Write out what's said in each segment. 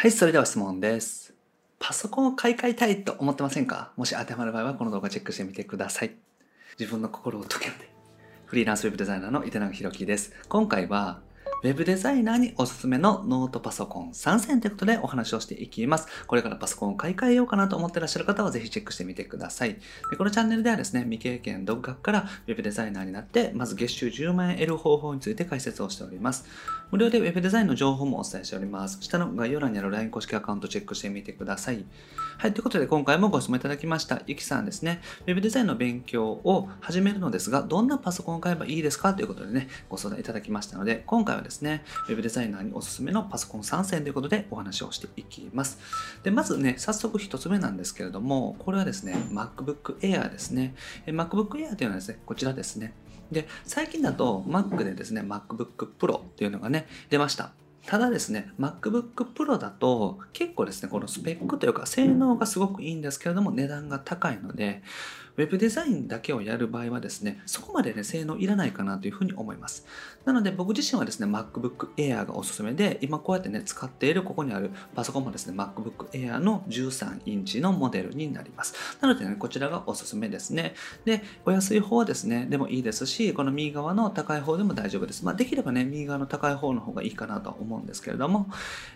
はい、それでは質問です。パソコンを買い替えたいと思ってませんか？もし当てはまる場合はこの動画チェックしてみてください。自分の心を解けて。フリーランスウェブデザイナーの板永宏樹です。今回は、ウェブデザイナーにおすすめのノートパソコン3選ということでお話をしていきます。これからパソコンを買い替えようかなと思ってらっしゃる方はぜひチェックしてみてください。でこのチャンネルではですね、未経験独学からウェブデザイナーになって、まず月収10万円得る方法について解説をしております。無料でウェブデザインの情報もお伝えしております。下の概要欄にある LINE 公式アカウントチェックしてみてください。はい、ということで今回もご質問いただきました。ゆきさんですね、ウェブデザインの勉強を始めるのですが、どんなパソコンを買えばいいですか？ということでね、ご相談いただきましたので、今回はですね、ウェブデザイナーにおすすめのパソコン3選ということでお話をしていきます。で、まずね、早速1つ目なんですけれども、これはですね、MacBook Air ですね。MacBook Air というのはですね、こちらですね。で、最近だと Mac でですね、MacBook Pro っていうのがね、出ました。ただですね、MacBook Pro だと結構ですね、このスペックというか性能がすごくいいんですけれども値段が高いので、ウェブデザインだけをやる場合はですね、そこまでね、性能いらないかなというふうに思います。なので僕自身はですね、MacBook Air がおすすめで、今こうやってね、使っているここにあるパソコンもですね、MacBook Air の13インチのモデルになります。なのでね、こちらがおすすめですね。で、お安い方はですね、でもいいですし、この右側の高い方でも大丈夫です。まあ、できればね、右側の高い方の方がいいかなとは思うんですけれども、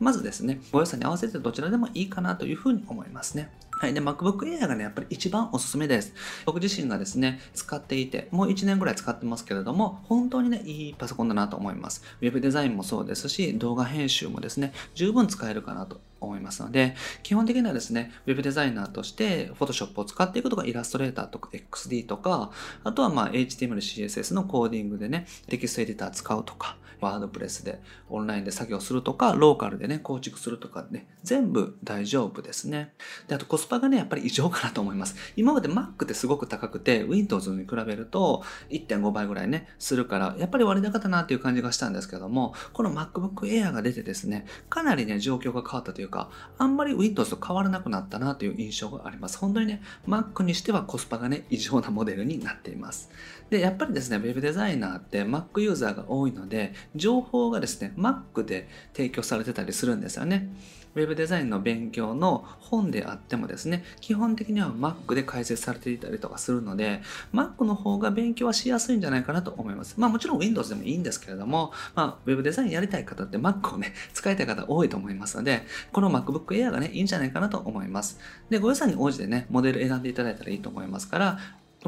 まずですね、ご予算に合わせてどちらでもいいかなというふうに思いますね。はい。で、MacBook Air がね、やっぱり一番おすすめです。僕自身がですね、使っていて、もう1年ぐらい使ってますけれども、本当にね、いいパソコンだなと思います。ウェブデザインもそうですし、動画編集もですね、十分使えるかなと思いますので、基本的にはですね、ウェブデザイナーとして、Photoshop を使っていくとか、イラストレーターとか、XD とか、あとはまあ HTML、CSS のコーディングでね、テキストエディター使うとか、ワードプレスでオンラインで作業するとか、ローカルでね、構築するとかね、全部大丈夫ですね。で、あとコスパがね、やっぱり異常かなと思います。今まで Mac ってすごく高くて、Windows に比べると1.5倍ぐらいね、するから、やっぱり割高だなっていう感じがしたんですけども、この MacBook Air が出てですね、かなりね、状況が変わったというか、あんまり Windows と変わらなくなったなという印象があります。本当にね、Mac にしてはコスパがね、異常なモデルになっています。で、やっぱりですね、Web デザイナーって Mac ユーザーが多いので、情報がですね、Mac で提供されてたりするんですよね。ウェブデザインの勉強の本であってもですね、基本的には Mac で解説されていたりとかするので、Mac の方が勉強はしやすいんじゃないかなと思います。まあもちろん Windows でもいいんですけれども、まあウェブデザインやりたい方って Mac をね、使いたい方多いと思いますので、この MacBook Air がね、いいんじゃないかなと思います。で、ご予算に応じてね、モデル選んでいただいたらいいと思いますから、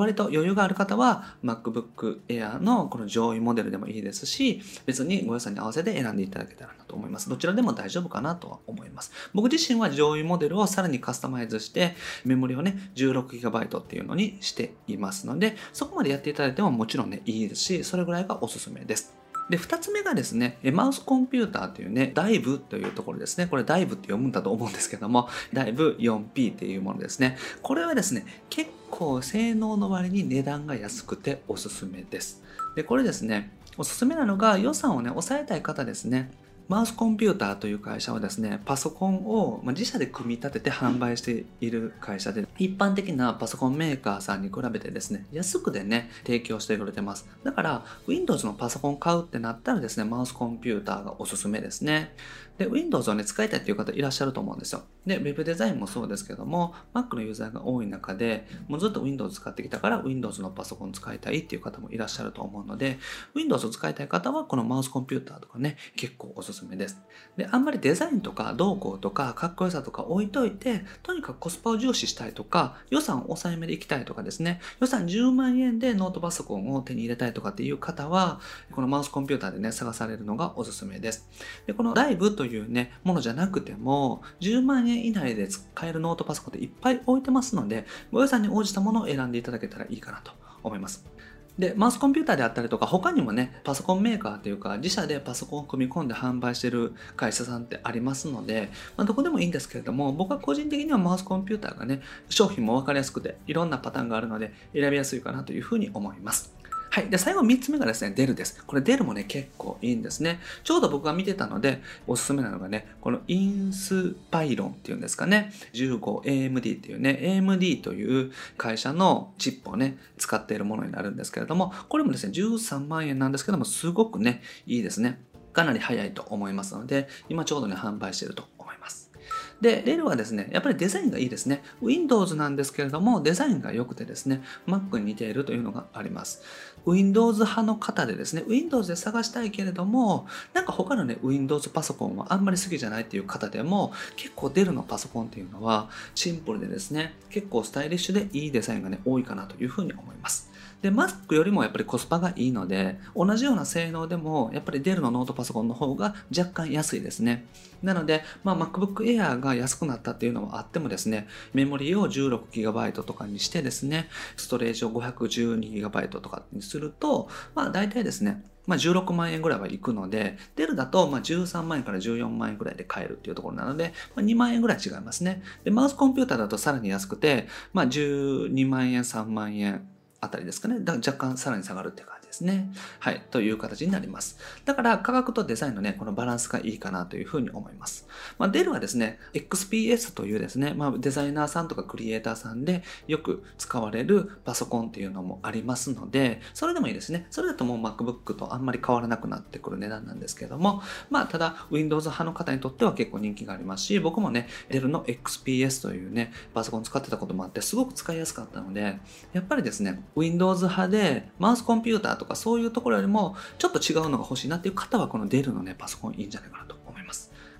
割と余裕がある方は MacBook Air のこの上位モデルでもいいですし、別にご予算に合わせて選んでいただけたらなと思います。どちらでも大丈夫かなとは思います。僕自身は上位モデルをさらにカスタマイズして、メモリをね、16GB っていうのにしていますので、そこまでやっていただいてももちろんね、いいですし、それぐらいがおすすめです。で、二つ目がですね、マウスコンピューターというね、ダイブというところですね。これダイブって読むんだと思うんですけども、ダイブ 4P っていうものですね。これはですね、結構性能の割に値段が安くておすすめです。で、これですね、おすすめなのが予算をね、抑えたい方ですね。マウスコンピューターという会社はですね、パソコンを自社で組み立てて販売している会社で、一般的なパソコンメーカーさんに比べてですね、安くでね、提供してくれてます。だから、Windows のパソコン買うってなったらですね、マウスコンピューターがおすすめですね。で、Windows をね、使いたいっていう方いらっしゃると思うんですよ。で、Web デザインもそうですけども、Mac のユーザーが多い中で、もうずっと Windows 使ってきたから Windows のパソコン使いたいっていう方もいらっしゃると思うので、Windows を使いたい方はこのマウスコンピューターとかね、結構おすすめです。で、あんまりデザインとか動向とかかっこよさとか置いといて、とにかくコスパを重視したいととか、予算抑えめでいきたいとかですね、予算10万円でノートパソコンを手に入れたいとかっていう方は、このマウスコンピューターでね、探されるのがおすすめです。で、このライブというね、ものじゃなくても、10万円以内で使えるノートパソコンっていっぱい置いてますので、ご予算に応じたものを選んでいただけたらいいかなと思います。で、マウスコンピューターであったりとか、他にもね、パソコンメーカーというか、自社でパソコンを組み込んで販売してる会社さんってありますので、まあ、どこでもいいんですけれども、僕は個人的にはマウスコンピューターがね、商品もわかりやすくて、いろんなパターンがあるので、選びやすいかなというふうに思います。はい。で、最後3つ目がですね、デルです。これデルもね、結構いいんですね。ちょうど僕が見てたので、おすすめなのがね、このインスパイロンっていうんですかね、15AMD っていうね、AMD という会社のチップをね、使っているものになるんですけれども、これもですね、13万円なんですけども、すごくね、いいですね。かなり早いと思いますので、今ちょうどね、販売していると。で、デルはですね、やっぱりデザインがいいですね。Windows なんですけれども、デザインが良くてですね、Mac に似ているというのがあります。Windows 派の方でですね、Windows で探したいけれども、なんか他のね、Windows パソコンはあんまり好きじゃないっていう方でも、結構デルのパソコンっていうのはシンプルでですね、結構スタイリッシュでいいデザインがね、多いかなというふうに思います。で、Mac よりもやっぱりコスパがいいので、同じような性能でも、やっぱりデルのノートパソコンの方が若干安いですね。なので、まあ、MacBook Air が安くなったっていうのはあってもですね、メモリーを 16GB とかにしてですね、ストレージを 512GB とかにすると、まあ大体ですね、まあ、16万円ぐらいはいくので、デルだとまあ13万円から14万円ぐらいで買えるっていうところなので、まあ、2万円ぐらい違いますね。で、マウスコンピューターだとさらに安くて、まあ、12万円、3万円あたりですかね。だ若干さらに下がるって感ですね。はい。という形になります。だから価格とデザインのね、このバランスがいいかなというふうに思います。まあ、デルはですね、XPS というですね、まあ、デザイナーさんとかクリエイターさんでよく使われるパソコンっていうのもありますので、それでもいいですね。それだともう MacBook とあんまり変わらなくなってくる値段なんですけども、まあ、ただ Windows 派の方にとっては結構人気がありますし、僕もね、デルの XPS というね、パソコン使ってたこともあって、すごく使いやすかったので、やっぱりですね、Windows 派でマウスコンピューターととかそういうところよりもちょっと違うのが欲しいなっていう方はこの出るのねパソコンいいんじゃないかなと。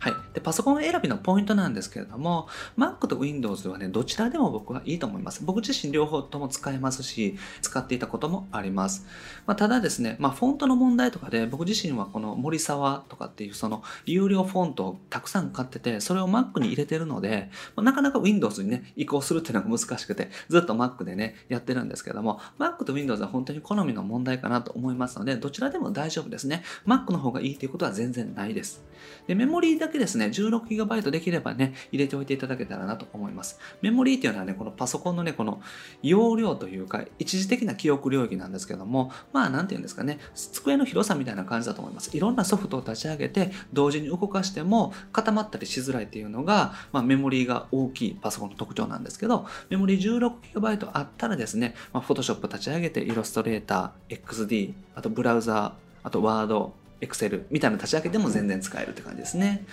はい。で、パソコン選びのポイントなんですけれども、Mac と Windows はね、どちらでも僕はいいと思います。僕自身両方とも使えますし、使っていたこともあります。まあ、ただですね、まあ、フォントの問題とかで、僕自身はこの森沢とかっていうその有料フォントをたくさん買ってて、それを Mac に入れてるので、まあ、なかなか Windows にね、移行するっていうのが難しくて、ずっと Mac でね、やってるんですけども、Mac と Windows は本当に好みの問題かなと思いますので、どちらでも大丈夫ですね。Mac の方がいいということは全然ないです。で、メモリーだけですね、16GB できればね、入れておいていただけたらなと思います。メモリーっていうのはね、このパソコンのね、この容量というか、一時的な記憶領域なんですけども、まあ、なんて言うんですかね、机の広さみたいな感じだと思います。いろんなソフトを立ち上げて、同時に動かしても固まったりしづらいっていうのが、まあ、メモリーが大きいパソコンの特徴なんですけど、メモリー 16GB あったらですね、まあ、Photoshop 立ち上げて、イラストレーター、XD、あとブラウザー、あとワード、Excel みたいなの立ち上げても全然使えるって感じですね。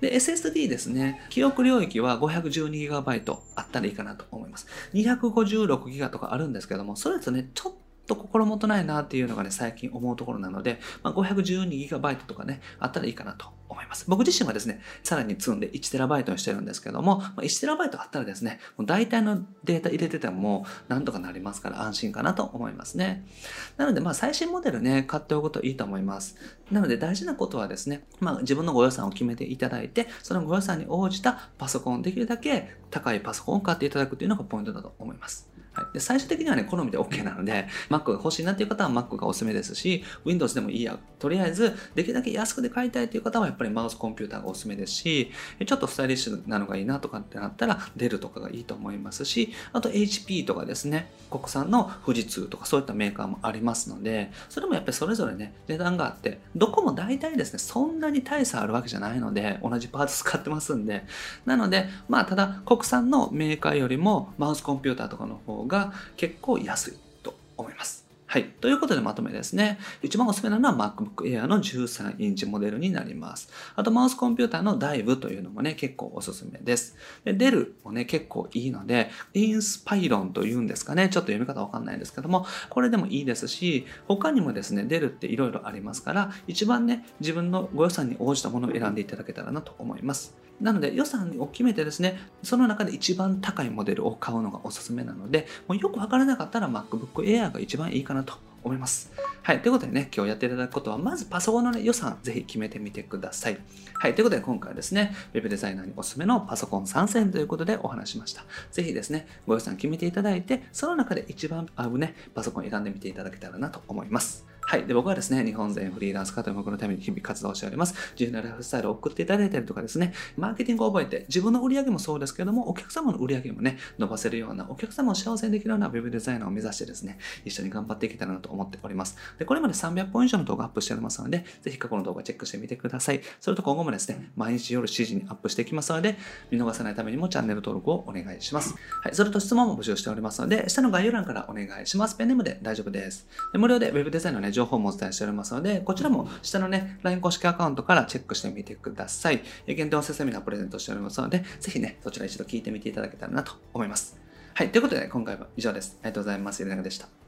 で、SSD ですね。記憶領域は 512GB あったらいいかなと思います。256GB とかあるんですけども、それだとね、ちょっとと心もとないなっていうのがね、最近思うところなので、まあ、512GB とかね、あったらいいかなと思います。僕自身はですね、さらに積んで 1TB にしてるんですけども、まあ、1TB あったらですね、もう大体のデータ入れててもなんとかなりますから安心かなと思いますね。なので、まあ最新モデルね、買っておくといいと思います。なので大事なことはですね、まあ自分のご予算を決めていただいて、そのご予算に応じたパソコン、できるだけ高いパソコンを買っていただくというのがポイントだと思います。はい、で最終的にはね、好みで OK なので、Mac が欲しいなっていう方は Mac がおすすめですし、Windows でもいいや。とりあえず、できるだけ安くで買いたいという方はやっぱりマウスコンピューターがおすすめですし、ちょっとスタイリッシュなのがいいなとかってなったら、DER とかがいいと思いますし、あと HP とかですね、国産の富士通とかそういったメーカーもありますので、それもやっぱりそれぞれね、値段があって、どこも大体ですね、そんなに大差あるわけじゃないので、同じパーツ使ってますんで、なので、まあ、ただ、国産のメーカーよりもマウスコンピューターとかの方が結構安いと思います。はい。ということでまとめですね。一番おすすめなのは MacBook Air の13インチモデルになります。あとマウスコンピューターの DIVE というのもね、結構おすすめです。で、デルもね、結構いいので、インスパイロンというんですかね。ちょっと読み方わかんないんですけども、これでもいいですし、他にもですね、デルって色々ありますから、一番ね、自分のご予算に応じたものを選んでいただけたらなと思います。なので予算を決めてですね、その中で一番高いモデルを買うのがおすすめなので、もうよくわからなかったら MacBook Air が一番いいかなと思います。はい。ということでね、今日やっていただくことは、まずパソコンの、ね、予算、ぜひ決めてみてください。はい。ということで、今回はですね、Web デザイナーにおすすめのパソコン参戦ということでお話しました。ぜひですね、ご予算決めていただいて、その中で一番合うね、パソコン選んでみていただけたらなと思います。はい。で、僕はですね、日本全フリーランス化という目のために日々活動しております。自由なライフスタイルを送っていただいたりとかですね、マーケティングを覚えて、自分の売り上げもそうですけども、お客様の売り上げもね、伸ばせるような、お客様を幸せにできるような Web デザイナーを目指してですね、一緒に頑張っていけたらなと思っております。で、これまで300本以上の動画アップしておりますので、ぜひ過去の動画チェックしてみてください。それと今後もですね、毎日夜7時にアップしていきますので、見逃さないためにもチャンネル登録をお願いします。はい。それと質問も募集しておりますので、下の概要欄からお願いします。ペンネームで大丈夫です。で無料で Web デザインのね、情報もお伝えしておりますので、こちらも下のね、LINE 公式アカウントからチェックしてみてください。え限定音声セミナープレゼントしておりますので、ぜひね、そちら一度聞いてみていただけたらなと思います。はい、ということで、今回は以上です。ありがとうございます。ゆりながでした。